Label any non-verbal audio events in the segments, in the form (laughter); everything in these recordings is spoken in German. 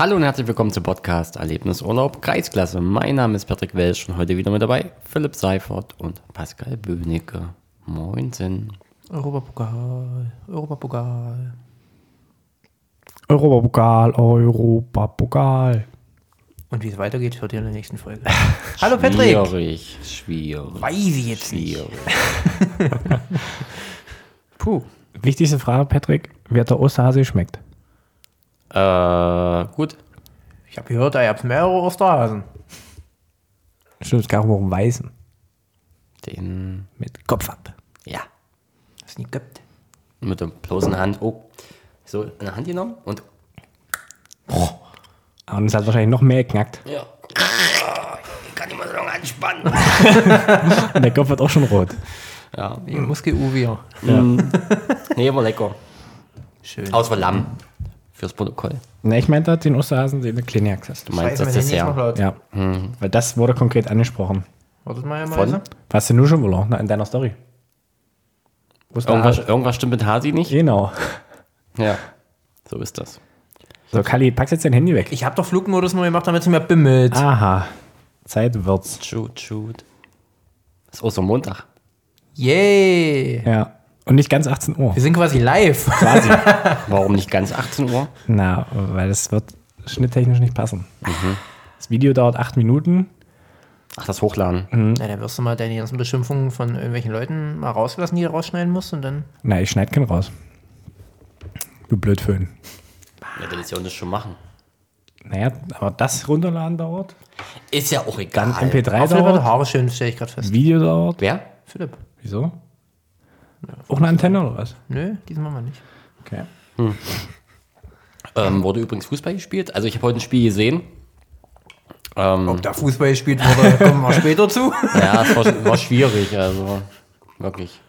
Hallo und herzlich willkommen zum Podcast Erlebnisurlaub Kreisklasse. Mein Name ist Patrick Welsch und heute wieder mit dabei Philipp Seifert und Pascal Böhnecke. Moinsen. Europapokal, Europapokal. Europapokal, Europapokal. Und wie es weitergeht, hört ihr in der nächsten Folge. (laughs) Hallo Patrick! Schwierig, schwierig. Weiß ich jetzt nicht. Schwierig. (laughs) Puh. Wichtigste Frage, Patrick, wer der Osterhase schmeckt. Äh, gut. Ich habe gehört, da habt mehrere Osterhasen. Stimmt, es geht auch einen Weißen. Den, Mit Kopf ab. ja, Was nie gibt. mit der bloßen Hand. Oh, so in der Hand genommen und. Und es hat wahrscheinlich noch mehr geknackt. Ja. Ich kann immer so lange anspannen. (laughs) Und der Kopf wird auch schon rot. Ja. Wie Muskel-Uvier. Nee, aber lecker. Schön. Außer Lamm. Fürs Protokoll. Ne, ich meinte den Osterhasen, den du Kliniax hast. Du meinst Scheiße, das Dessert. Ja. Weil das wurde konkret angesprochen. Wartet mal, Von? Meise. Was denn nur schon wohl in deiner Story? Irgendwas, irgendwas stimmt mit Hasi nicht? Genau. (laughs) Ja. So ist das. So, Kali, packst jetzt dein Handy weg. Ich habe doch Flugmodus nur gemacht, damit es mir bimmelt. Aha. Zeit wird's. Shoot, shoot. Das ist Ostermontag. Yay! Ja. Und nicht ganz 18 Uhr. Wir sind quasi live. Quasi. (laughs) Warum nicht ganz 18 Uhr? Na, weil das wird schnitttechnisch nicht passen. Das Video dauert 8 Minuten. Ach, das Hochladen. Na, dann wirst du mal deine ganzen Beschimpfungen von irgendwelchen Leuten mal rauslassen, die du rausschneiden musst und dann. Na, ich schneide keinen raus. Du Blödföhn. Ja, dann ist ja das schon machen. Naja, aber das runterladen dauert. Ist ja auch egal. Dann MP3 Ach, Philipp hat die dauert. Haare schön, stelle ich gerade fest. Video dauert. Wer? Philipp. Wieso? Auch eine Antenne oder was? Nö, diesmal mal nicht. Okay. Ähm, wurde übrigens Fußball gespielt. Also ich habe heute ein Spiel gesehen. Ähm, Ob da Fußball gespielt wurde, kommen wir später zu. (laughs) ja, es war, war schwierig. Also wirklich.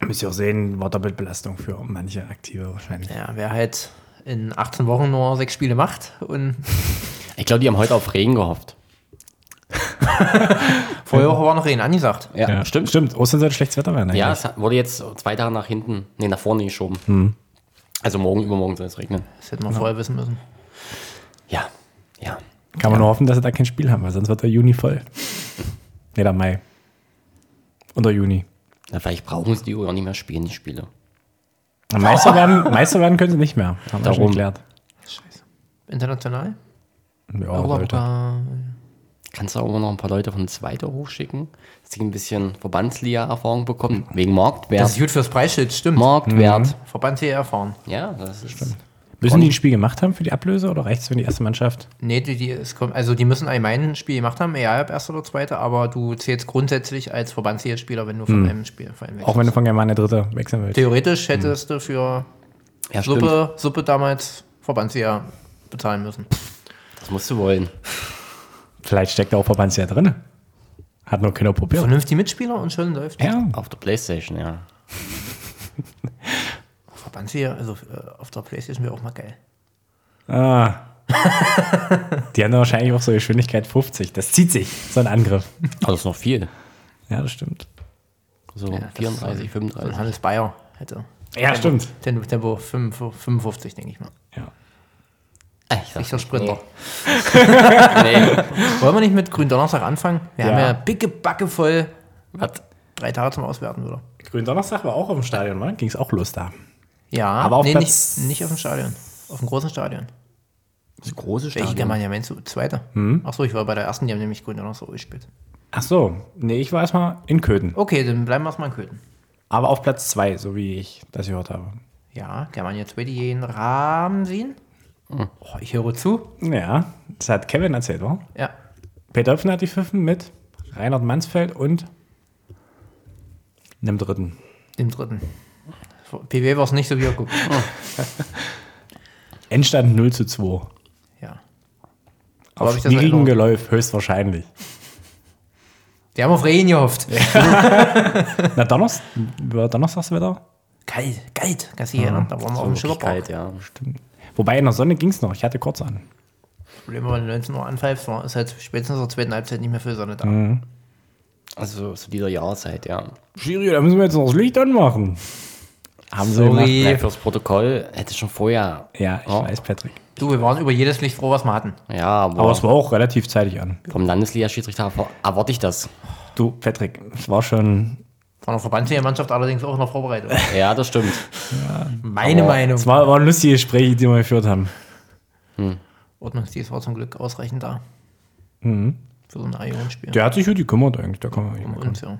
Müsst ihr auch sehen, war Doppelbelastung für manche Aktive wahrscheinlich. Ja, wer halt in 18 Wochen nur sechs Spiele macht und Ich glaube, die haben heute auf Regen gehofft. (laughs) vorher war noch Regen angesagt. Ja, stimmt. Stimmt, Ostern soll schlechtes Wetter werden. Ja, eigentlich. es wurde jetzt zwei Tage nach hinten, nee, nach vorne geschoben. Also morgen, übermorgen soll es regnen. Das hätten wir vorher wissen müssen. Ja, ja. Kann man nur hoffen, dass sie da kein Spiel haben, weil sonst wird der Juni voll. Nee, der Mai. Oder Juni. Na, vielleicht brauchen sie die auch nicht mehr spielen, die Spiele. Meister werden, Meister werden können sie nicht mehr. Haben wir schon geklärt. Scheiße. International? Ja, sollte. Europapokal. Kannst du auch noch ein paar Leute von zweiter hochschicken, dass die ein bisschen Verbandsliga-Erfahrung bekommen, wegen Marktwert. Das ist gut fürs Preisschild, stimmt. Marktwert. Verband hier erfahren. Ja, das ist Müssen die ein Spiel gemacht haben für die Ablöse oder reicht es, wenn die erste Mannschaft? Nee, die, die, es kommt, also die müssen allgemein ein Spiel gemacht haben, egal ob erster oder zweiter, aber du zählst grundsätzlich als Verbandsligaspieler, wenn du von einem Spiel vor allem Auch wenn du von Germania Dritte wechseln willst. Theoretisch hättest du für ja, stimmt. Suppe, Suppe damals Verbandsliga bezahlen müssen. Das musst du wollen. Vielleicht steckt da auch Verbandsjahr drin. Hat nur keiner probiert. Vernünftige Mitspieler und schön läuft. Ja, Auf der Playstation, ja. (laughs) Verbandsliga, also äh, auf der Playstation wäre auch mal geil. Ah. (laughs) Die haben wahrscheinlich auch so Geschwindigkeit 50. Das zieht sich, so ein Angriff. Aber das ist noch viel. Ja, das stimmt. So das 34, So 35. Hannes Bayer hätte. Ja, stimmt. Tempo, Tempo 5 55, denke ich mal. Ich sag Sicher Sprinter. (laughs) Nee. nee. Wollen wir nicht mit Gründonnerstag anfangen? Wir Ja. haben ja dicke Backe voll. Was? Drei Tage zum Auswerten, oder? Gründonnerstag war auch auf dem Stadion, ne? Ging es auch los da. Ja, Aber auf nee, Platz- nicht, nicht auf dem Stadion. Auf dem großen Stadion. Das große Welche Stadion. Germania meinst du? Zweite? Hm? Achso, ich war bei der ersten, die haben nämlich Gründonnerstag gespielt. Ach so. Nee, ich war erstmal in Köthen. Okay, dann bleiben wir erstmal in Köthen. Aber auf Platz 2, so wie ich das gehört habe. Ja, Germania 2, die jeden Rahmen sehen. Oh, ich höre zu. Ja, das hat Kevin erzählt, oder? Ja. Peter Öpfen hat die Pfiffen mit Reinhard Mansfeld und einem Dritten. Dem dritten. PW war es nicht so wie er guckt. (laughs) Endstand 0 zu 2. Ja. Auf ich das schwierigem Erinnerung? Geläuf, höchstwahrscheinlich. Die haben auf Regen gehofft. (laughs) Na, Donnerstag, war Donnerstagswetter? Kalt, kalt. Du dich erinnern? Da waren wir auf dem Schillerpark. kalt, ja. Wobei in der Sonne ging es noch. Ich hatte kurz an. Problem, wenn du 19 Uhr anpfeifst, war- ist halt spätestens in der zweiten Halbzeit nicht mehr viel Sonne da. Also zu dieser Jahreszeit, ja. Schiri, da müssen wir jetzt noch das Licht anmachen. Haben sie Sorry. gemacht. Ja, fürs Protokoll hätte schon vorher Ja, ich Ja. weiß, Patrick. Du, wir waren über jedes Licht froh, was wir hatten. Ja, aber, Aber es war auch relativ zeitig an. vom Landesliga-Schiedsrichter erwar- erwarte ich das. Du, Patrick, es war schon. Von der Verbandsliga-Mannschaft allerdings auch in der Vorbereitung. (laughs) Ja, das stimmt. Meine Aber Meinung. Es war, waren lustige Gespräche, die wir geführt haben. Ordnungsdienst war zum Glück ausreichend da. Mhm. Für so ein A-Jugendspiel. Der hat sich gut gekümmert eigentlich. Da kann man Um uns, ja.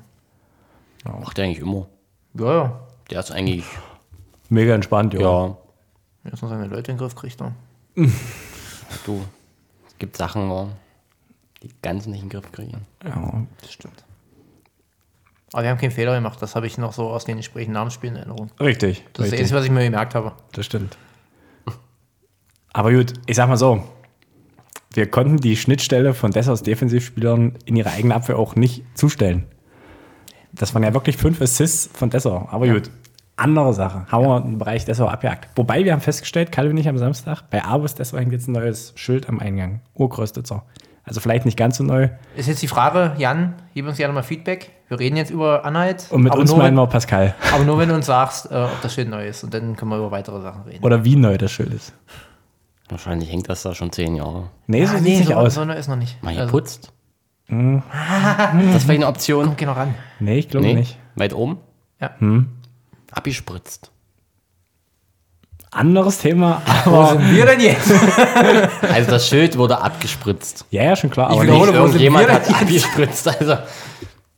Macht er eigentlich immer. Ja, ja. Der ist eigentlich, Mega entspannt, ja. ja, Jetzt noch seine Leute in den Griff kriegt er. du, es gibt Sachen, die ganz nicht in den Griff kriegen. ja. Das stimmt. Aber wir haben keinen Fehler gemacht. Das habe ich noch so aus den Gesprächen Spiel in Erinnerung. Richtig. Das ist das richtig. Was ich mir gemerkt habe. Das stimmt. Aber gut, ich sag mal so. Wir konnten die Schnittstelle von Dessers Defensivspielern in ihre eigene Abwehr auch nicht zustellen. Das waren ja wirklich fünf Assists von Dessau. Aber gut, andere Sache. Haben wir im Bereich Dessau abgejagt. Wobei wir haben festgestellt, und ich am Samstag, bei Abus Dessau hängt jetzt ein neues Schild am Eingang. Urgrößtitzer. Also vielleicht nicht ganz so neu. Ist jetzt die Frage, Jan, gib uns gerne mal Feedback. Wir reden jetzt über Anhalt. Und mit aber uns nur, meinen wir Pascal. aber nur wenn du uns (laughs) sagst, äh, ob das Schild neu ist. Und dann können wir über weitere Sachen reden. Oder wie neu das Schild ist. Wahrscheinlich hängt das da schon zehn Jahre. Nee, so Ah, sieht nee, nicht so, aus. so neu ist noch nicht. Mal Also, geputzt. (laughs) das wäre eine Option. Geh noch ran. Nee, ich glaube Nee, nicht. weit oben. Ja. Abgespritzt. Anderes Thema, (laughs) Wo aber. sind wir denn jetzt? Also das Schild wurde abgespritzt. Ja, ja, schon klar. Ich Aber wiederhole, nicht, wo sind Irgendjemand wir hat abgespritzt. Also,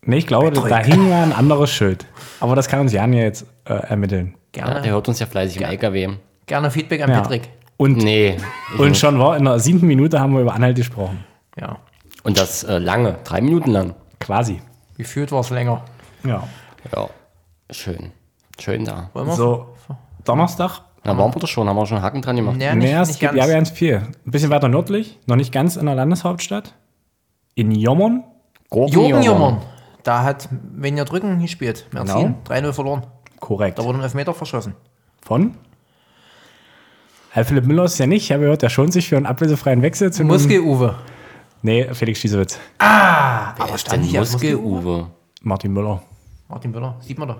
nee, ich glaube, da hing ja ein anderes Schild. Aber das kann uns Jan ja jetzt äh, ermitteln. ja, Gerne, der hört uns ja fleißig im LKW. gerne Feedback an Ja. Patrick. Und, Nee. und nicht. schon war in der siebten Minute haben wir über Anhalt gesprochen. Ja. Und das äh, lange, drei Minuten lang. Quasi. Gefühlt war es länger. Ja. Ja, schön. Schön da. Wollen wir? So, Donnerstag. Da waren wir doch schon, haben wir schon Haken dran gemacht. Ja, Nee, nicht, es nicht gibt ganz. ja ganz viel. Ein bisschen weiter nördlich, noch nicht ganz in der Landeshauptstadt. In Jommern. Jugendjummern. Da hat Wenja Drücken gespielt. Merzin. Genau. 3-0 verloren. Korrekt. Da wurde ein Elfmeter verschossen. Von? Herr Philipp Müller ist ja nicht. Ich habe gehört, der schont sich für einen ablösefreien Wechsel zu Muskel-Uwe. Nee, Felix Schiesewitz. Aber Ist denn Muskel-Uwe? Martin Müller. Martin Müller, sieht man doch.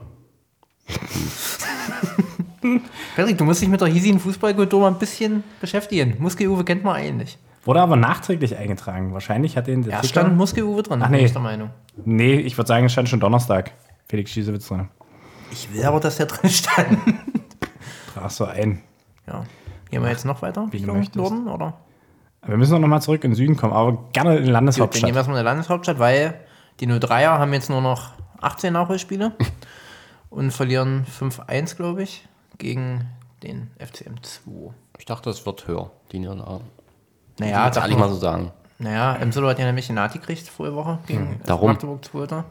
(laughs) Patrick, du musst dich mit der hiesigen Fußballkultur mal ein bisschen beschäftigen. Muskel-Uwe kennt man eigentlich. Wurde aber nachträglich eingetragen. Wahrscheinlich hat den der Ja, Ticker- stand Muskel-Uwe drin, Ach, bin nee. ich der Meinung. Nee, ich würde sagen, es stand schon Donnerstag. Felix Schiesewitz drin. Ich will aber, dass der drin stand. (laughs) Trag so ein. Ja. Gehen wir jetzt noch weiter? Wie du Richtung möchtest. Norden, oder? Wir müssen noch mal zurück in den Süden kommen, aber gerne in die Gut, dann gehen Landeshauptstadt. wir erstmal in die Landeshauptstadt, weil die 03er haben jetzt nur noch 18 Nachholspiele (laughs) und verlieren 5-1, glaube ich, gegen den FCM 2. Ich dachte, es wird höher. Die Niederlage. Naja, das ehrlich wir- mal so sagen. Naja, Emselo hat ja nämlich eine Nati gekriegt vorige Woche gegen darum. Magdeburg 2.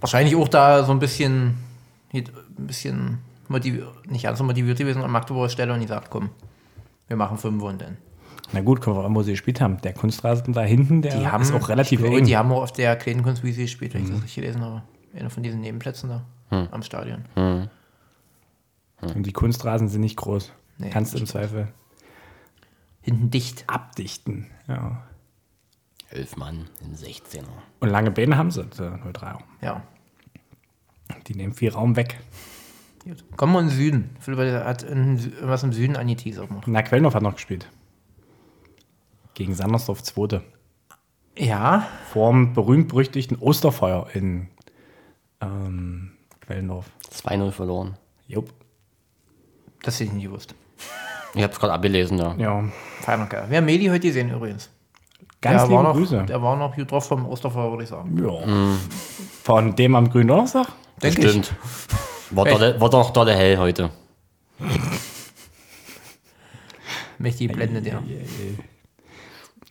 Wahrscheinlich auch da so ein bisschen, ein bisschen motiviert, nicht ganz so motiviert gewesen an Magdeburger Stelle und die sagt, komm, wir machen 5 und dann. Na gut, kommen wir an, wo sie gespielt haben. Der Kunstrasen da hinten, der Die haben ist auch relativ ich glaube, eng. Die haben auch auf der kleinen Kunstwiese gespielt, wenn ich das richtig gelesen habe. Einer von diesen Nebenplätzen da am Stadion. Und die Kunstrasen sind nicht groß. Nee, Kannst du im Zweifel Hinten dicht. abdichten. Ja. Elf Mann in 16er. Und lange Beine haben sie, die 03er. Ja. Die nehmen viel Raum weg. Gut. Kommen wir in den Süden. Philipp hat was im Süden angeteasert noch. Na, Quellendorf hat noch gespielt. Gegen Sandersdorf 2. Ja, Vorm berühmt-berüchtigten Osterfeuer in ähm, Quellendorf. 2-0 verloren. Jupp. das hätte ich nicht gewusst. Ich habe es gerade abgelesen, ja. Ja. Feiner Kerl. Wir haben Medi heute gesehen übrigens. Ganz der liebe war noch, Grüße. Der war noch gut drauf vom Osterfeuer, würde ich sagen. Ja. Von dem am grünen Donnerstag? Denke ich. Stimmt. War, doch dolle hell heute. (laughs) Mächtige Blende, der.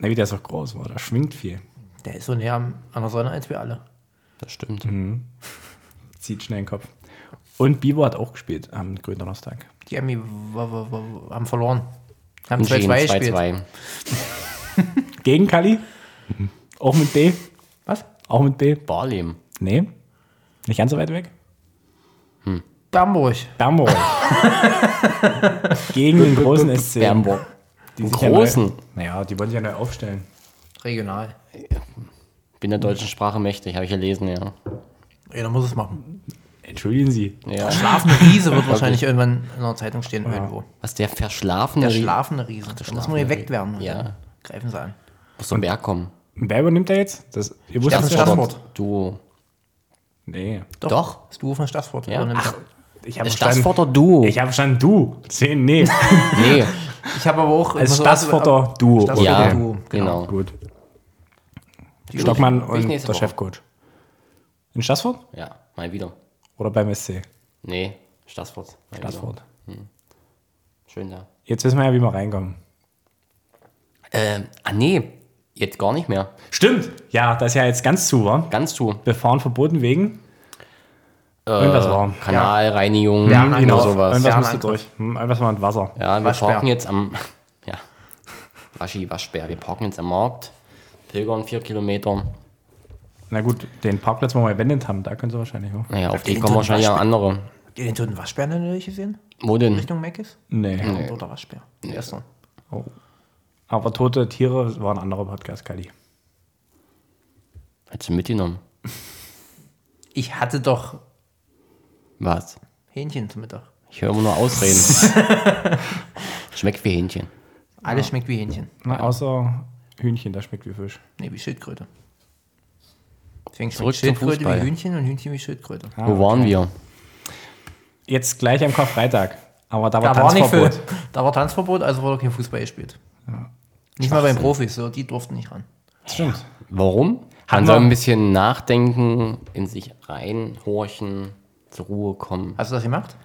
Na, wie der ist auch groß war. Da schwingt viel. Der ist so näher am- an der Sonne als wir alle. Das stimmt. Zieht schnell den Kopf. Und Bibo hat auch gespielt am grünen Donnerstag. Die haben, haben verloren. Haben Und 2-2 Gene gespielt. 2-2. (laughs) Gegen Kali? Auch mit B? Was? Auch mit B? Barlem. Nee. Nicht ganz so weit weg? Bamburg. Bernburg. (laughs) Gegen den großen SC. Die Den sich ja großen. Neu, naja, die wollen sich ja neu aufstellen. Regional. Bin der deutschen Sprache mächtig, habe ich gelesen, ja. Ja, dann muss es machen. Entschuldigen Sie. Ja. Schlafende Riese wird (laughs) wahrscheinlich irgendwann in der Zeitung stehen irgendwo. Was, der verschlafene Der Rie- schlafende Riese. Da muss man geweckt werden. Ja. Greifen Sie an. Muss zum Berg kommen. Wer übernimmt der jetzt? Das, ihr wusstet Steffen ja schon. Stassfurt. Du. Nee. Doch. Das Duo von Stassfurt. Ja. er. Ich habe Das Stassforter Duo. ich habe verstanden, du. Zehn, nee. (laughs) Nee. Ich habe aber auch... Als Stassforter Duo. Stassforter Ja, Duo, genau. Gut. Die- Stockmann und der. Chefcoach. In Stassfurt? Ja, mal wieder. Oder beim SC? Nee, Stassfurt. Stassfurt. Schön da. Jetzt wissen wir ja, wie wir reinkommen. Ähm, ah nee, jetzt gar nicht mehr. Stimmt. Ja, das ist ja jetzt ganz zu, wa? Ganz zu. Befahren verboten wegen. Irgendwas war. Kanalreinigung Ja, oder genau. sowas. Irgendwas Ja, musste durch. Hm, Irgendwas war mit Wasser. Ja, wir Waschbär. parken jetzt am. (laughs) Ja. Waschi, Waschbär. Wir parken jetzt am Markt. Pilgern vier Kilometer. Na gut, den Parkplatz, wo wir gewendet haben, da können sie wahrscheinlich auch. Naja, auf die den kommen wahrscheinlich auch andere. Habt ihr den toten Waschbär in der Kirche gesehen? Wo denn? Richtung Meckes? Nee. Ja, toter Waschbär. Gestern. Oh. Aber tote Tiere war ein anderer Podcast, Kali. Hättest du mitgenommen? Ich hatte doch Was? Hähnchen zum Mittag. Ich höre immer nur Ausreden. (laughs) Schmeckt wie Hähnchen. Alles schmeckt wie Hähnchen. Na, außer Hühnchen, das schmeckt wie Fisch. Nee, wie Schildkröte. Deswegen Zurück zum Schildkröte Fußball. wie Hühnchen und Hühnchen wie Schildkröte. Wo waren wir? Jetzt gleich am Karfreitag. Aber da war Da war, nicht viel, Tanzverbot. (laughs) da war Tanzverbot, also wurde kein Fußball gespielt. Nicht mal bei den Profis, so, die durften nicht ran. Stimmt. Warum? Man soll ein bisschen nachdenken, in sich reinhorchen, zur Ruhe kommen. Hast du das gemacht?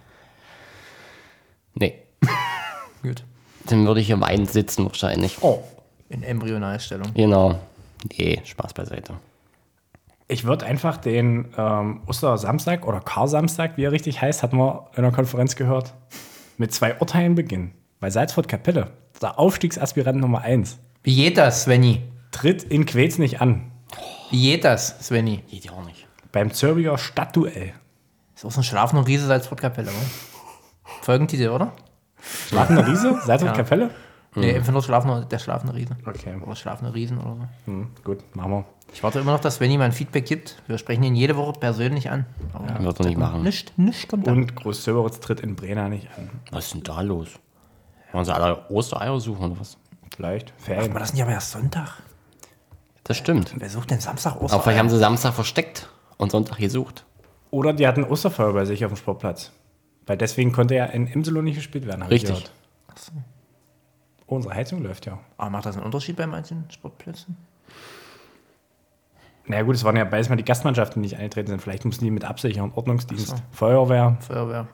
Nee, (laughs) Gut. dann würde ich hier weinend sitzen wahrscheinlich. Oh. In Embryonalstellung. Genau. Nee, Spaß beiseite. Ich würde einfach den ähm, Ostersamstag oder Karsamstag, wie er richtig heißt, hatten wir in der Konferenz gehört, mit zwei Urteilen beginnen. Weil Salzburg Kapelle, der Aufstiegsaspirant Nummer 1, Wie geht das, Svenny? tritt in Quetz nicht an. Wie geht das, Svenny? Geht ja auch nicht. Beim Zürbiger Stadtduell. Ist auch so ein schlafender Riese Salzburg-Kapelle, oder? Folgentitel, oder? Schlafender Riese? Salzburg Kapelle? Nee, einfach nur schlafender, der schlafende Riese. Okay, Oder schlafende Riesen oder so. hm, gut, machen wir. Ich warte immer noch, dass mal ein Feedback gibt. Wir sprechen ihn jede Woche persönlich an. Aber Wird er nicht machen. Nicht, nicht kommt an. Und Groß-Zöberitz tritt in Brena nicht an. Was ist denn da los? Wollen sie alle Ostereier suchen oder was? Vielleicht. Aber Ferien. das ist nicht aber erst Sonntag. Das stimmt. Wer sucht denn Samstag Aber vielleicht haben sie Samstag versteckt und Sonntag gesucht. Oder die hatten Osterfeuer bei sich auf dem Sportplatz. Weil deswegen konnte ja in Imselo nicht gespielt werden. Richtig. gehört. Oh, unsere Heizung läuft ja. Aber macht das einen Unterschied bei manchen Sportplätzen? Naja gut, es waren ja beides mal die Gastmannschaften, die nicht eingetreten sind. Vielleicht mussten die mit absichern. Ordnungsdienst, Feuerwehr. Feuerwehr.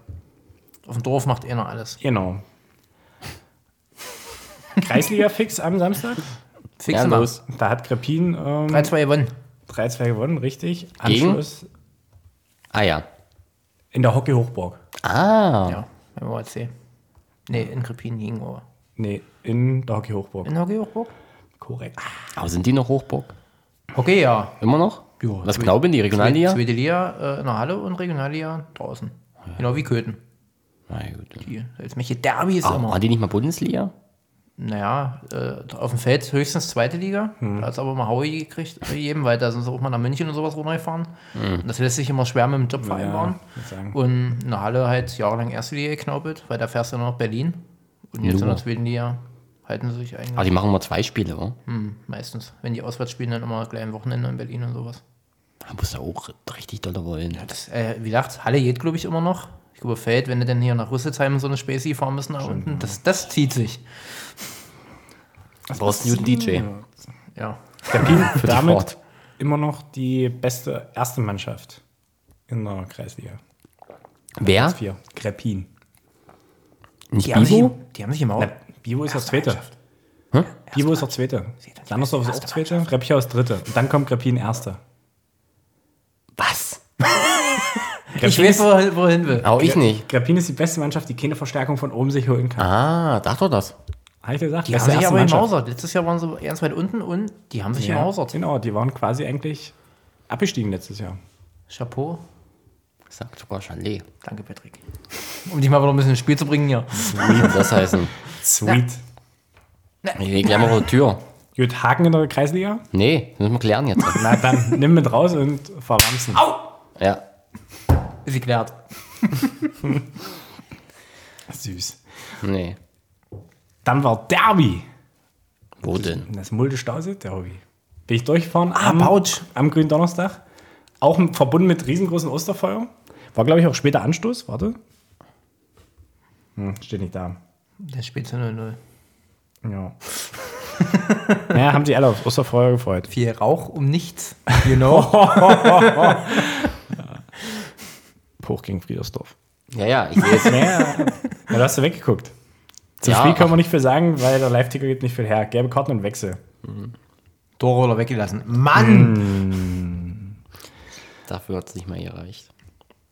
Auf dem Dorf macht einer alles. Genau. Kreisliga-Fix am Samstag. Fix Ja, los. Da hat Krepin ähm, 3-2 gewonnen. 3-2 gewonnen, richtig. Gegen? Anschluss Ah ja. in der Hockey-Hochburg. Ah. Ja, beim OAC. Nee, in Krepin gegen Ohr. Nee, in der Hockey-Hochburg. In Hockey Hochburg? Korrekt. Aber sind die noch Hochburg? Okay, ja. Immer noch? Ja, Was zweite- glauben die? Regionalliga? Zweite Liga äh, in der Halle und Regionalliga draußen. Genau wie Köthen. Na gut. Die, jetzt welche Derbys Ah, immer. waren die nicht mal Bundesliga? Naja, äh, auf dem Feld höchstens zweite Liga. Da hat es aber mal Haui gekriegt, jedem, weil da sind sie auch mal nach München und sowas runtergefahren. Und das lässt sich immer schwer mit dem Job vereinbaren. sagen. und in der Halle halt jahrelang erste Liga geknaupelt, weil da fährst du nur nach Berlin. Und jetzt in der zweiten Liga halten sie sich eigentlich Aber die machen mal zwei Spiele, oder? hm, meistens. Wenn die auswärts spielen, dann immer gleich am Wochenende in Berlin und sowas. Da muss er auch richtig doller wollen. Das, äh, wie gesagt, Halle geht, glaube ich, immer noch. Ich glaube, Feld, wenn du denn hier nach Rüsselsheim so eine Spacey fahren müssen nach unten, das, das zieht sich. Du brauchst einen guten DJ. Ja. Krepin (laughs) die damit Fahrt. immer noch die beste erste Mannschaft in der Kreisliga. Wer? Platz 4. Krepin. Nicht Die haben, sich, Bibo? die haben sich immer auch. Na, Bibo ist der zweite. Hä? Bibo ist der zweite. Sandersdorf ist auch zweite. Reppichau ist dritte. Und dann kommt Krepin erster. Was? (laughs) Ich Krepin weiß, ist, wohin, wohin will. Auch ich nicht. Krepin ist die beste Mannschaft, die keine Verstärkung von oben sich holen kann. Ah, dachte doch das. Habe ich dir gesagt? Die haben sich aber gemausert. Letztes Jahr waren sie ganz weit unten und die haben sich Ja, gemausert. genau, die waren quasi eigentlich abgestiegen letztes Jahr. Chapeau. Sagt sogar Chalet. Danke, Patrick. Um dich mal wieder ein bisschen ins Spiel zu bringen hier. Wie soll das heißen? Sweet. Ich leg gleich mal vor die Tür. Gut, Haken in der Kreisliga? Nee, das müssen wir klären jetzt. (laughs) Na dann, nimm mit raus und verwanzen. Ja. Ist geklärt. (laughs) Süß. Nee. Dann war Derby. Wo denn? Das Mulde Stause, Derby. Bin ich durchgefahren Ah, am, Bautsch. am grünen Donnerstag. Auch verbunden mit riesengroßen Osterfeuer. War, glaube ich, auch später Anstoß. Warte. Hm, steht nicht da. Der spielt zu 0-0. Ja. (laughs) naja, haben sich alle aufs Osterfeuer gefreut. Viel Rauch um nichts. You know? (laughs) Hoch gegen Friedersdorf. Ja, ja, ich sehe es. Ja, ja, da hast du weggeguckt. Zum Ja, Spiel können ach. wir nicht viel sagen, weil der Live-Ticker gibt nicht viel her. Gelbe Karten und Wechsel. Torroller weggelassen. Mann! Dafür hat es nicht mehr gereicht.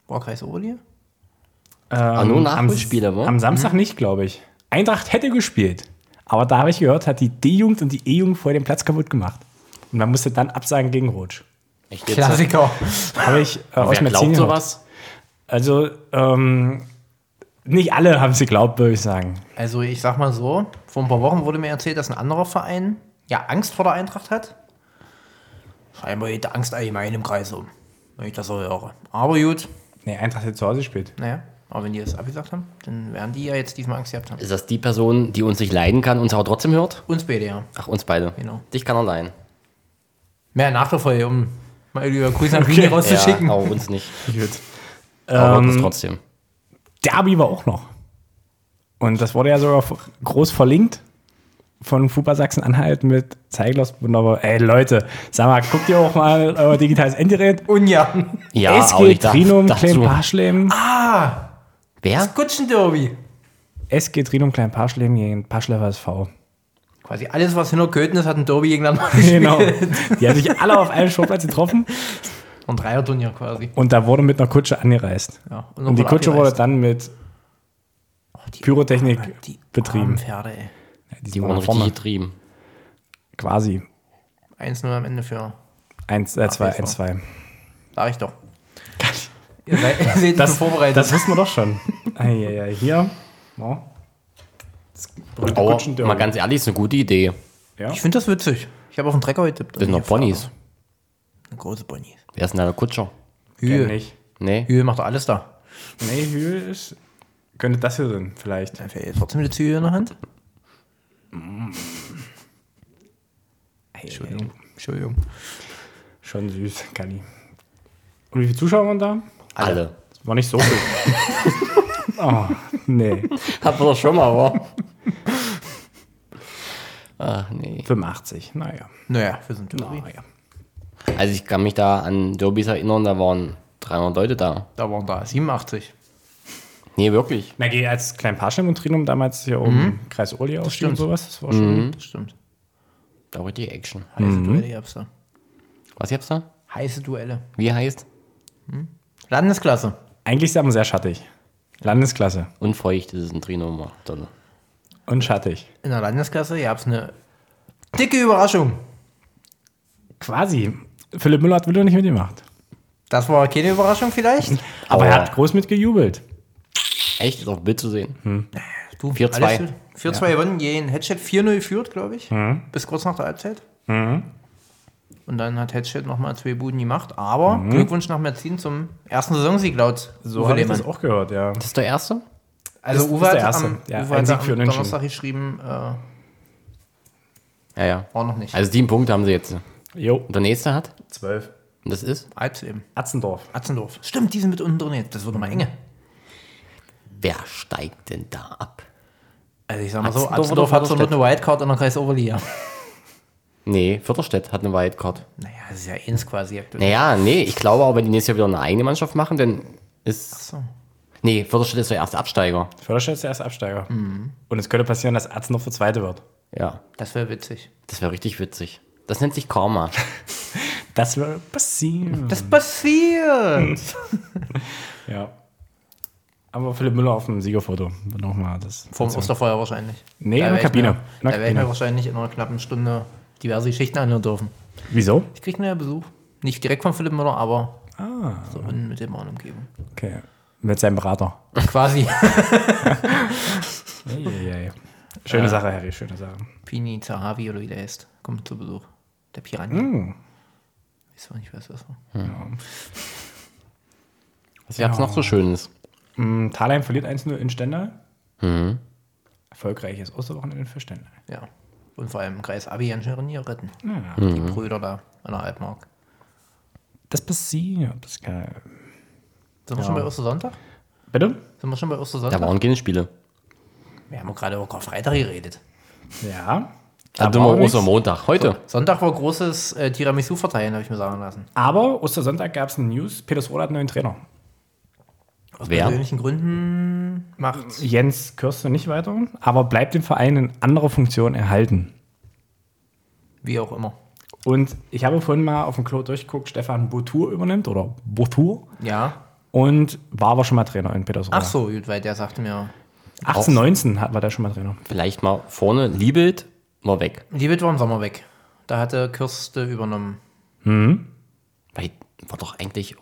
War Kreis Oberliga? Ah, nur am, Nachholspiele, wo? am Samstag nicht, glaube ich. Eintracht hätte gespielt. Aber da habe ich gehört, hat die D-Jugend und die E-Jugend vorher den Platz kaputt gemacht. Und man musste dann absagen gegen Rutsch. Echt jetzt? Klassiker. Habe ich äh, aus Wer glaubt sowas? Also, ähm, nicht alle haben sie geglaubt, würde ich sagen. Also ich sag mal so, vor ein paar Wochen wurde mir erzählt, dass ein anderer Verein ja Angst vor der Eintracht hat. Scheinbar geht die Angst allgemein im Kreis um, wenn ich das so höre. Aber gut, Nee, Eintracht hätte zu Hause gespielt. naja, aber wenn die das abgesagt haben, dann werden die ja jetzt diesmal Angst gehabt haben. Ist das die Person, die uns nicht leiden kann, uns aber trotzdem hört? Uns beide, ja. Ach, uns beide. Genau. Dich kann er leiden. Mehr Nachfolge, um mal über Grüße nach Wien Ja, rauszuschicken. aber uns nicht. (laughs) Gut. Aber Ähm, trotzdem. Derby war auch noch. Und das wurde ja sogar groß verlinkt von Fußball Sachsen-Anhalt mit Zeiglers wunderbar. Ey Leute, sag mal, guckt ihr auch mal euer digitales Endgerät? Ungarn. Ja, (laughs) SG Trinum Klein dazu. Parschlem. Ah, Wer? Kutschenderby. SG Trinum Klein Parschlem gegen Paschlever SV. Quasi alles, was hinter Köthen ist, hat ein Derby gegeneinander gespielt. Genau. Die haben sich alle auf einem Sportplatz getroffen Ein Dreierturnier quasi. und da wurde mit einer Kutsche angereist. Ja, Und die wurde Kutsche wurde abgereist. dann mit Oh, die Pyrotechnik armen- die betrieben. Pferde, ey. die, Die waren wurden richtig vorne. getrieben. Quasi. 1-0 am Ende für, 1, äh, 2, AFV. 1, 2. sag ich doch. Ihr seid, ihr Das, vorbereitet. das wissen wir doch schon. Eieiei, hier. Ja. Das berühmte mal ganz ehrlich, ist eine gute Idee. ja. ich finde das witzig. Ich habe auf den Trecker getippt. Das sind noch Ponys. Eine große Ponys. Wer ist denn da der Kutscher? Hühe. nicht. Nee. Hühe macht doch alles da. Nee, Hühe ist. Könnte das hier sein, vielleicht. Dann fällt trotzdem die Züge in der Hand. Entschuldigung. Entschuldigung. Schon süß, Kali. Und wie viele Zuschauer waren da? Alle. War nicht so viel. (laughs) oh, nee. Hatten wir doch schon mal, aber. Ach nee. 85, naja. Naja, wir sind Derby. naja. Also ich kann mich da an Derbys erinnern, da waren 300 Leute da. Da waren da 87. Nee, wirklich. Na, geh als Klein Parschem und Trinum damals hier um Kreis Urli ausstieg und sowas. Das war schon. Das stimmt. Da war die Action. Heiße Duelle gab's da. Was gibt's da? Heiße Duelle. Wie heißt? Landesklasse. Eigentlich ist aber sehr schattig. Landesklasse. Und feucht ist es ein Trinum. Toll. Und schattig. In der Landesklasse gab's eine dicke Überraschung. Quasi. Philipp Müller hat wieder nicht mitgemacht. Das war keine Überraschung vielleicht. (laughs) Aber Oh. er hat groß mitgejubelt. Echt? Ist auf Bild zu sehen. Du, 4-2. alles gut. 4-2 gewonnen, gegen Headset 4-0 geführt, glaube ich. Bis kurz nach der Halbzeit. Und dann hat Headset nochmal zwei Buden gemacht. Aber Glückwunsch nach Merzin zum ersten Saisonsieg laut So habe ich das auch gehört, ja. Das ist der erste? Also Das Uwe ist der hat erste. am, Ja, Uwe ein hat Sieg am. Donnerstag geschrieben, äh, Ja, ja. war noch nicht. Also sieben Punkte haben sie jetzt. Jo, Und der nächste hat? 12. Und das ist? Alps eben. Atzendorf. Atzendorf. Stimmt, die sind mit unten drin jetzt. Das wird mal enge. Wer steigt denn da ab? Also ich sag mal so, Atzendorf Atzendorf hat so eine Vorderstedt? Wildcard in der Kreis Oberliga. Nee, Viertelstedt hat eine Wildcard. Naja, das ist ja eins quasi aktuell. Naja, nee, ich glaube aber, wenn die nächstes Jahr wieder eine eigene Mannschaft machen, dann ist. So. Nee, Viertelstedt ist der erste Absteiger. Förderstadt ist der erste Absteiger. Und es könnte passieren, dass Atzendorf der zweite wird. Ja, Das wäre witzig. das wäre richtig witzig. Das nennt sich Karma. (laughs) Das wird passieren. Das passiert. (laughs) Ja. Aber Philipp Müller auf dem Siegerfoto. Nochmal das. Vom Osterfeuer wahrscheinlich. Nee, Da in der Kabine. Mir, In der da werde ich mir wahrscheinlich in einer knappen Stunde diverse Geschichten anhören dürfen. Wieso? Ich kriege einen Besuch. Nicht direkt von Philipp Müller, aber Ah, so in mittelbarer Umgebung. okay. Mit seinem Berater. (laughs) Quasi. Eieiei. Schöne Sache, Harry, schöne Sache. Pini Zahavi oder wie der heißt. Kommt zu Besuch. Der Piranha. Hm. Weiß nicht, was das war. Was gab's noch so Schönes? Ähm, Thalheim verliert 1-0 in Stendal. Erfolgreiches Osterwochenende für Stendal. Ja. Und vor allem im Kreis Abi ganz schön Renier retten. Ja. Die Brüder da an der Altmark. Das passiert. Das ist geil. Sind wir schon bei Ostersonntag? Bitte? Sind wir schon bei Da Ostersonntag? waren keine Spiele. Wir haben gerade über Karfreitag geredet. Ja. Da Da war wir. Ostermontag. Heute. Sonntag war großes äh, Tiramisu verteilen, habe ich mir sagen lassen. Aber Ostersonntag gab es eine News. Peter Rohr hat einen neuen Trainer. Aus Wer? persönlichen Gründen macht Jens Kürste nicht weiter, aber bleibt dem Verein in anderer Funktion erhalten. wie auch immer. Und ich habe vorhin mal auf dem Klo durchgeguckt, Stefan Boutour übernimmt oder Boutour Ja. und war aber schon mal Trainer in Petersroda. Ach so, gut, weil der sagte mir, 18, 19 hat- war der schon mal Trainer. Vielleicht mal vorne. Liebelt, mal weg. Liebet war im Sommer weg. Da hatte Kürste übernommen. Weil war doch eigentlich.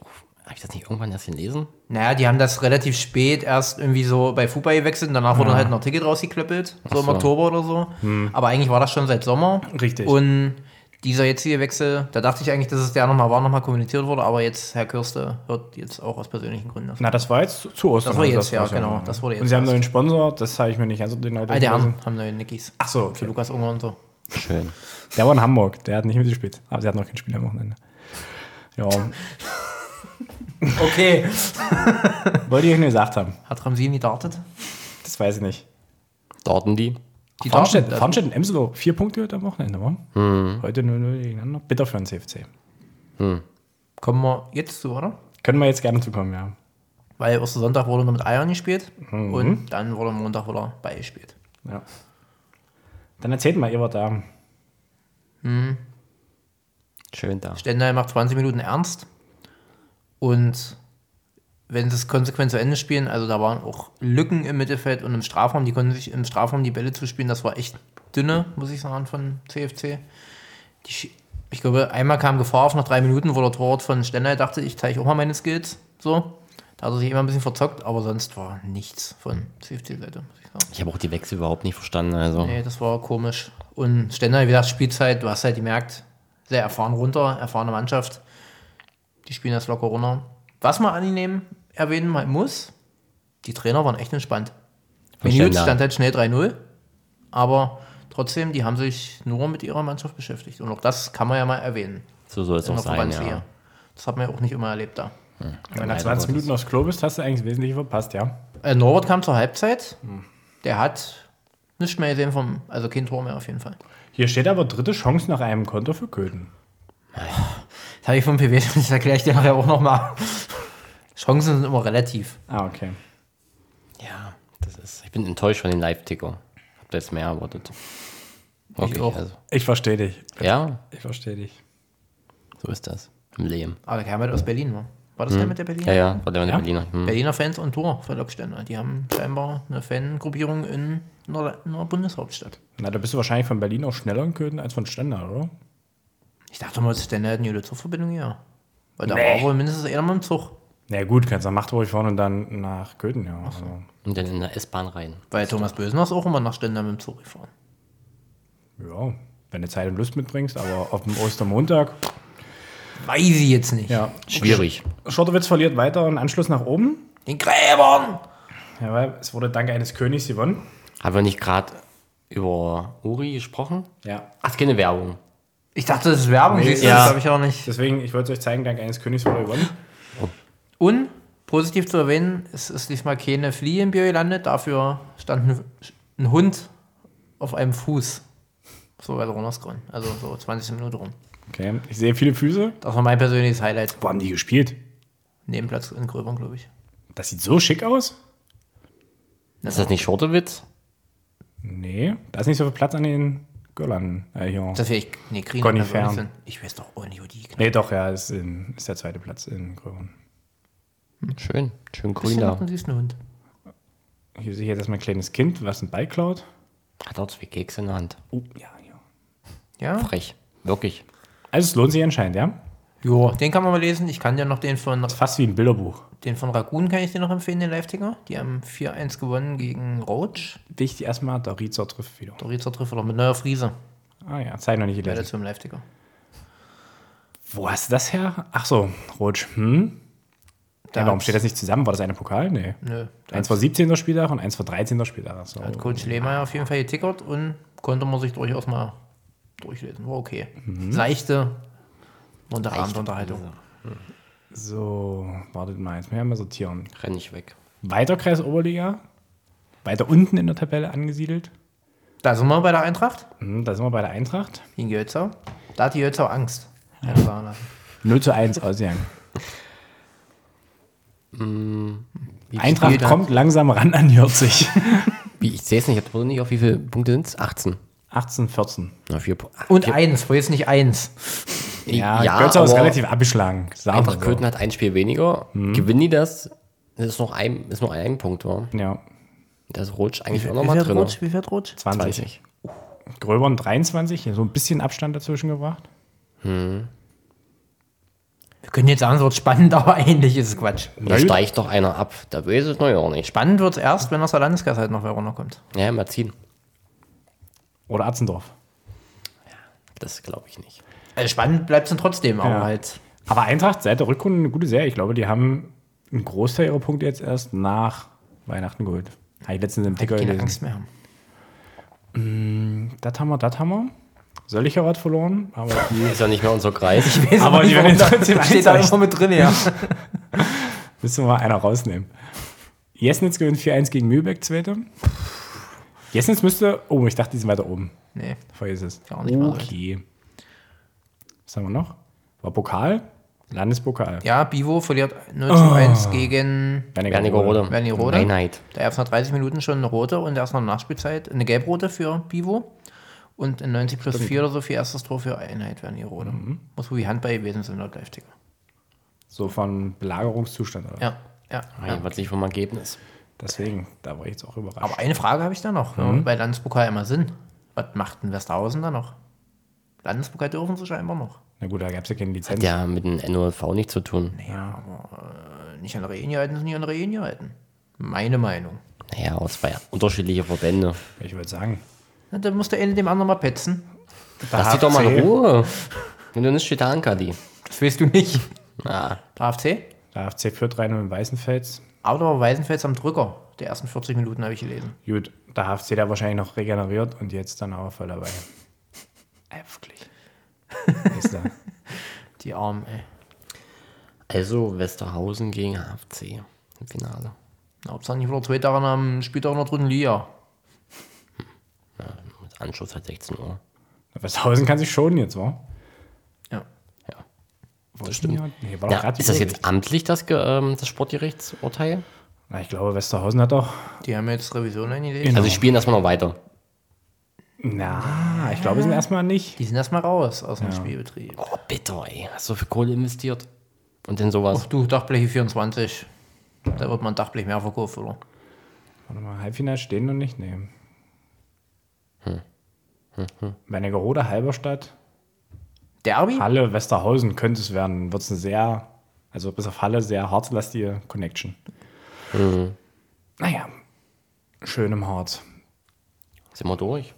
Habe ich das nicht irgendwann erst gelesen? Naja, die haben das relativ spät erst irgendwie so bei Fußball gewechselt und danach wurde halt ein Artikel rausgeklöppelt, so im so. Oktober oder so. Aber eigentlich war das schon seit Sommer. Richtig. Und dieser jetzige Wechsel, da dachte ich eigentlich, dass es der nochmal war, nochmal kommuniziert wurde, aber jetzt Herr Kürste hört jetzt auch aus persönlichen Gründen auf. Na, das war jetzt zu- Ostern. Das war also jetzt, ja, war's genau. Das wurde Und jetzt sie haben einen neuen Sponsor, das habe ich mir nicht ganz genau Ah, die durchgelesen. haben, haben neue Nickys. Ach so, Für okay. Lukas Unger und so. Schön. Der war in Hamburg, der hat nicht mitgespielt. Aber sie hat noch kein Spiel am Wochenende. Ja, (laughs) Okay. wollte ich nur gesagt haben. Hat Ramsini dartet? Das weiß ich nicht. Dorten die. Die Farnstedt, darten- Farnstedt und Emselo, vier Punkte heute am Wochenende, wa? Heute 0-0 gegeneinander. Bitter für den CFC. Kommen wir jetzt zu, oder? Können wir jetzt gerne zukommen, ja. Weil Ostersonntag wurde nur mit Eiern gespielt Mhm. und dann wurde Montag wieder beigespielt. ja. Dann erzählt mal, ihr wart da. Schön da. Stendal macht 20 Minuten ernst und wenn sie es konsequent zu Ende spielen, also da waren auch Lücken im Mittelfeld und im Strafraum, die konnten sich im Strafraum die Bälle zuspielen, das war echt dünne, muss ich sagen, von CFC. Die, ich glaube, einmal kam Gefahr auf nach drei Minuten, wo der Torwart von Stendal dachte, ich zeige auch mal meine Skills, so. Da hat er sich immer ein bisschen verzockt, aber sonst war nichts von CFC-Seite, muss ich sagen. Ich habe auch die Wechsel überhaupt nicht verstanden. Also. Nee, das war komisch. Und Stendal, wie gesagt, Spielzeit, du hast halt gemerkt, sehr erfahren runter, erfahrene Mannschaft. Die spielen das locker runter. Was man annehmen, erwähnen muss, die Trainer waren echt entspannt. Minute stand halt schnell 3-0, aber trotzdem, die haben sich nur mit ihrer Mannschaft beschäftigt. Und auch das kann man ja mal erwähnen. So soll es auch sein, ja. Das hat man ja auch nicht immer erlebt da. Wenn du Leider 20 Gottes. Minuten aufs Klo bist, hast du eigentlich das Wesentliche verpasst, ja. Äh, Norbert kam zur Halbzeit. Der hat nichts mehr gesehen vom, also kein Tor mehr auf jeden Fall. Hier steht aber dritte Chance nach einem Konto für Köthen. Das habe ich vom PW, (laughs) das erkläre ich dir nachher auch nochmal. Chancen sind immer relativ. Ah, okay. Ja, das ist. Ich bin enttäuscht von den Live-Ticker. Hab da jetzt mehr erwartet. Wirklich, auch. Also, Ich verstehe dich. ja, Ich verstehe dich. so ist das. Im Leben. Aber der kam halt aus Berlin, war. War das der mit der Berliner? Ja, ja, war der Ja? Berliner. Hm. Berliner Fans und Tor für Lokständer. Die haben scheinbar eine Fangruppierung in einer, in einer Bundeshauptstadt. Na, da bist du wahrscheinlich von Berlin auch schneller in Köthen als von Stendal, oder? Ich dachte mal, Stender hätten eine Zugverbindung hier. Weil da Nee. war wohl mindestens einer mit dem Zug. Na gut, kannst du nach Magdeburg fahren und dann nach Köthen, ja. Also, Und dann in der S-Bahn rein. Weil Thomas Bösen ist auch immer nach Stender mit dem Zug gefahren. ja, wenn du Zeit und Lust mitbringst, aber auf dem Ostermontag, Weiß ich jetzt nicht. ja. Schwierig. Schottowitz verliert weiter einen Anschluss nach oben. Den Gräbern! Ja, weil es wurde dank eines Königs gewonnen. Haben wir nicht gerade über Uri gesprochen? Ja. Ach, ist keine Werbung. Ich dachte, das ist Werbung. Nee, ja. Das habe ich auch nicht. Deswegen, ich wollte es euch zeigen, dank eines Königs wurde gewonnen. Und positiv zu erwähnen, es ist diesmal keine Fliege im Bier gelandet, dafür stand ein, ein Hund auf einem Fuß. So weiter runterscrollen. Also so 20 Minuten rum. Okay, ich sehe viele Füße. Das war mein persönliches Highlight. Wo haben die gespielt? Nebenplatz in Gröbern, glaube ich. Das sieht so schick aus. Ist das nicht Schortewitz? Nee, da ist nicht so viel Platz an den Girlanden. Äh, hier. Das wäre ich. Nee, Green sein. Ich weiß doch auch nicht, wo die genau. Nee, doch, ja, ist, in, ist der zweite Platz in Gröbern. Schön. Schön grün da. einen süßen Hund. Hier sehe ich jetzt erstmal ein kleines Kind, was ein Bike klaut. Hat auch zwei Kekse in der Hand. Oh, ja, ja. Ja? Frech. Wirklich. Also es lohnt sich anscheinend, ja? Jo, den kann man mal lesen. Ich kann ja noch den von Fast wie ein Bilderbuch. Den von Ragun kann ich dir noch empfehlen, den Live-Ticker. Die haben 4-1 gewonnen gegen Roach. Wichtig erstmal, der Riezer trifft wieder. Der Rizer trifft noch mit neuer Friese. Ah ja, Zeit noch nicht gelesen. zum Live-Ticker. Wo hast du das her? Ach so, Rutsch. Hm? Da Ja, warum steht das nicht zusammen? War das eine Pokal? Nee. Nö, Eins war 17. Spieltag und eins war 13. Spieltag. So. hat Coach Lehmeier auf jeden Fall getickert und konnte man sich durchaus mal durchlesen. War okay. Mhm. Leichte Unterabendunterhaltung. So, wartet mal, jetzt müssen wir mal sortieren. Renn ich weg. Weiter Kreis Oberliga. Weiter unten in der Tabelle angesiedelt. Da sind wir bei der Eintracht Hm, Da sind wir bei der Eintracht. gegen Jötzau. Da hat die Jötzau Angst. Ja, das sagen lassen. 0 zu 1 ausgegangen. (laughs) Wie Eintracht kommt langsam ran an 40. (laughs) Wie, ich sehe es nicht, ich habe nicht, auf wie viele Punkte sind es? 18. 18, 14. Na, vier, Und vier, eins, wo jetzt nicht eins. Ja, Ja, Götzer ist relativ abgeschlagen. Wir so. Köthen hat ein Spiel weniger. Gewinnen die das? Das ist noch ein, ist noch ein Punkt, wa? Ja, Da ist Rutsch eigentlich auch Wie noch mal viel drin. Rutsch? Wie viel Rutsch? 20. 20. Gröbern 23, so ein bisschen Abstand dazwischen gebracht. Wir können jetzt sagen, es wird spannend, (laughs) aber eigentlich ist es Quatsch. Da steigt doch einer ab. Da weiß ich noch ja nicht. Spannend wird es erst, wenn aus der Landeskasse halt noch wer runterkommt. Ja, mal ziehen. Oder Atzendorf. Das glaube ich nicht. Also spannend bleibt es dann trotzdem, aber Ja. halt. Aber Eintracht seit der Rückrunde eine gute Serie. Ich glaube, die haben einen Großteil ihrer Punkte jetzt erst nach Weihnachten geholt. Habe ich letztens im Ticker Keine gelesen. Angst mehr haben. Das haben wir, das haben wir. Söllicher hat verloren, aber (laughs) die Ist ja nicht mehr unser Kreis. Aber die werden trotzdem steht da immer mit drin, ja. (laughs) müssen wir mal einer rausnehmen. Jesnitz gewinnt 4-1 gegen Mühlbeck, zweite. Jesnitz müsste, oh, ich dachte, die sind weiter oben. Nee. Vergiss es. Gar nicht mal. Okay. Was haben wir noch? War Pokal? Landespokal. Ja, Bivo verliert 0 zu 1 gegen Wernigerode. Wernigerode. Einheit. Da erst nach 30 Minuten schon eine rote und erst nach Nachspielzeit eine gelbrote für Bivo. Und in 90 plus 4 oder so für erstes Tor für Einheit Wernigerode. Muss wohl wie Handball gewesen sein, laut Live-Ticker. So von Belagerungszustand. Oder? Ja, ja. Ja. ja. Jedenfalls nicht vom Ergebnis. Deswegen, da war ich jetzt auch überrascht. Aber eine Frage habe ich da noch, Mhm. ja, bei Landespokal immer Sinn. Was macht denn Westhausen da noch? Landespokal dürfen sie scheinbar noch. Na gut, da gab es ja keine Lizenz. Hat ja mit dem NOLV nichts zu tun. Ja, aber äh, nicht an der Rehen gehalten, sind nicht an der Rehen gehalten. Meine Meinung. Naja, aus zwei unterschiedliche Verbände. Ich würde sagen. Na, dann muss der eine dem anderen mal petzen. Lass die doch mal in Ruhe. Wenn du nicht steht da an, Kadi. Das weißt du nicht. Ah, Der AFC? Der FC führt 3 in Weißenfels. Aber da Weißenfels am Drücker. Die ersten 40 Minuten habe ich gelesen. Gut, der HFC da wahrscheinlich noch regeneriert und jetzt dann aber voll dabei. Wirklich. (laughs) Die Armen, ey. also Westerhausen gegen HFC im Finale. Na, Hauptsache nicht wieder zwei Tage am Spieltag in der dritten Liga. (laughs) Mit Anschluss halt 16 Uhr. Westhausen kann sich schon jetzt, wa? Ja. Wo Das ist denn stimmt. Nee, war Ja, ist das jetzt amtlich, das, ähm, das Sportgerichtsurteil? Na, ich glaube, Westerhausen hat doch. Die haben jetzt Revision eingelegt. Genau. Also die spielen erstmal noch weiter. Na, ich glaube, sind erstmal nicht. Die sind erstmal raus aus dem Spielbetrieb. Oh, bitter, ey. Hast du so viel Kohle investiert? Und in sowas. Ach du, Dachbleche 24. Da wird man Dachblech mehr verkauft, oder? Warte mal, Halbfinale stehen noch nicht? Nee. Hm. Wernigerode, Halberstadt, Derby? Halle, Westerhausen könnte es werden. Wird es eine sehr, also bis auf Halle, sehr harzlastige Connection. Mhm. Naja, schön im Harz. Sind wir durch?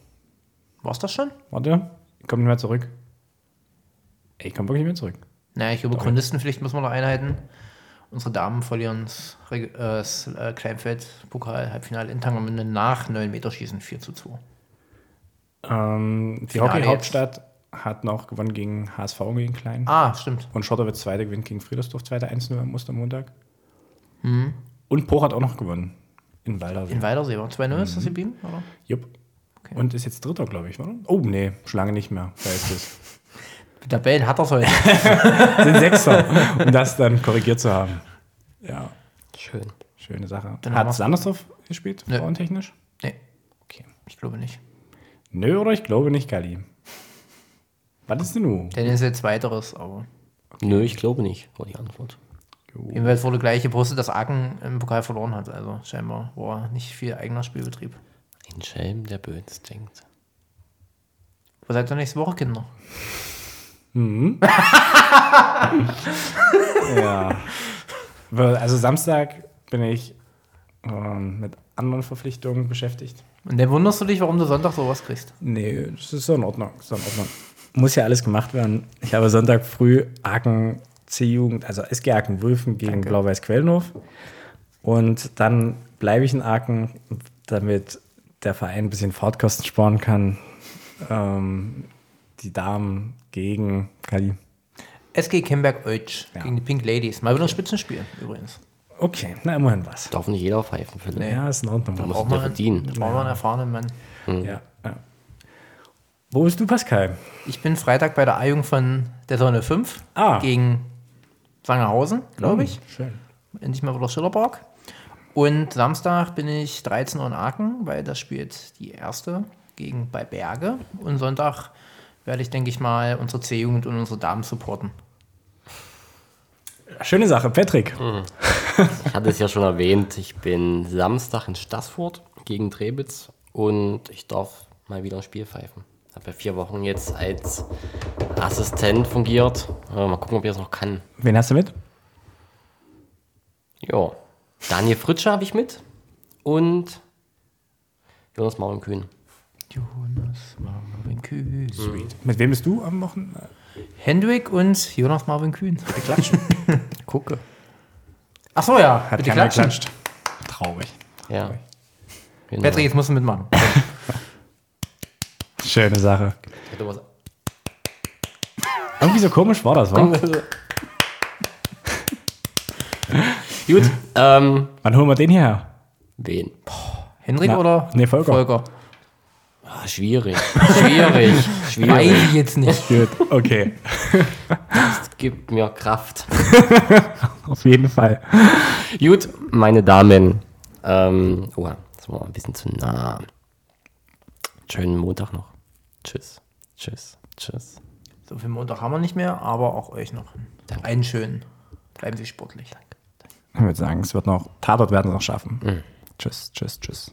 War's das schon? Warte, ich komme nicht mehr zurück. Ey, ich komme wirklich nicht mehr zurück. Naja, ich glaube, Chronistenpflicht müssen wir noch einhalten. Unsere Damen verlieren das, äh, das äh, Kleinfeld-Pokal-Halbfinale in Tangermünde nach 9 Meter Schießen 4 zu 2. Ähm, die Hockey-Hauptstadt hat noch gewonnen gegen HSV gegen Klein. Ah, stimmt. Und Schotterwitz Zweiter gewinnt gegen Friedersdorf Zweiter 1-0 am Ostermontag. Und Poch hat auch noch gewonnen. In Waldersee. In Weidersee war 2-0, ist das geblieben? Oder? Jupp. Und ist jetzt Dritter, glaube ich, oder? Oh, nee, schon lange nicht mehr. Da ist es. (laughs) Tabellen hat er heute. (laughs) Sind Sechster, um das dann korrigiert zu haben. Ja, Schön. schöne Sache. Dann Hat. Sandersdorf gespielt, Nö. frauentechnisch? nee, Okay. ich glaube nicht. Nö, oder ich glaube nicht, Gali. Was ist denn nun? Denn ist jetzt weiteres, aber. Nö, ich glaube nicht, war die Antwort. Jedenfalls wurde gleich gepostet, dass Aachen im Pokal verloren hat. Also scheinbar war nicht viel eigener Spielbetrieb. Ein Schelm, der Böns denkt. Wo seid ihr nächste Woche, Kinder? (laughs) Ja. Also Samstag bin ich ähm, mit anderen Verpflichtungen beschäftigt. Und dann wunderst du dich, warum du Sonntag sowas kriegst. Nee, das ist so in Ordnung. Ist so in Ordnung. Muss ja alles gemacht werden. Ich habe Sonntag früh Aachen C-Jugend, also SG Aachen Wulfen gegen Blau-Weiß Quellendorf. Und dann bleibe ich in Aachen, damit der Verein ein bisschen Fahrtkosten sparen kann. Ähm, die Damen gegen Kali. SG Kemberg-Eutsch Ja. gegen die Pink Ladies. Mal wieder ein Spitzenspiel übrigens. Okay, na immerhin was. Darf nicht jeder pfeifen, Philipp. Ja, ist in Ordnung. muss Braucht der man, verdienen. braucht man einen erfahrenen Mann. Ja, ja. Wo bist du, Pascal? Ich bin Freitag bei der A-Jung von der Sonne 5 Ah. gegen Sangerhausen, glaube ich. Schön. Endlich mal wieder Schillerpark. Und Samstag bin ich 13 Uhr in Aachen, weil das spielt die erste gegen bei Berge. Und Sonntag werde ich, denke ich mal, unsere C-Jugend und unsere Damen supporten. Schöne Sache, Patrick. Ich hatte es ja schon erwähnt, ich bin Samstag in Stassfurt gegen Trebitz und ich darf mal wieder ein Spiel pfeifen. Habe ja vier Wochen jetzt als Assistent fungiert. Äh, Mal gucken, ob ich das noch kann. Wen hast du mit? Ja. Daniel Fritsche habe ich mit und Jonas Marvin Kühn. Jonas Marvin Kühn. Mit wem bist du am Wochenende? Hendrik und Jonas Marvin Kühn. Klatschen. (laughs) Gucke. Ach so, ja. Hat bitte keiner klatschen. geklatscht. Traurig. Ja. Genau. Patrick, jetzt musst du mitmachen. Schöne Sache. Irgendwie so komisch war das, wa? Gut. Ähm, Wann holen wir den hierher? wen? Hendrik Na, oder nee, Volker. Volker? Ah, schwierig. Schwierig. (laughs) Weiß Schwierig. ich jetzt nicht. Gut, okay. Gibt mir Kraft. (laughs) Auf jeden Fall. Gut, meine Damen. Ähm, oh, das war ein bisschen zu nah. Schönen Montag noch. Tschüss. Tschüss. Tschüss. So viel Montag haben wir nicht mehr, aber auch euch noch Danke. einen schönen. Bleiben Sie sportlich. Ich würde sagen, es wird noch, Tatort werden wir noch schaffen. Tschüss, tschüss, tschüss.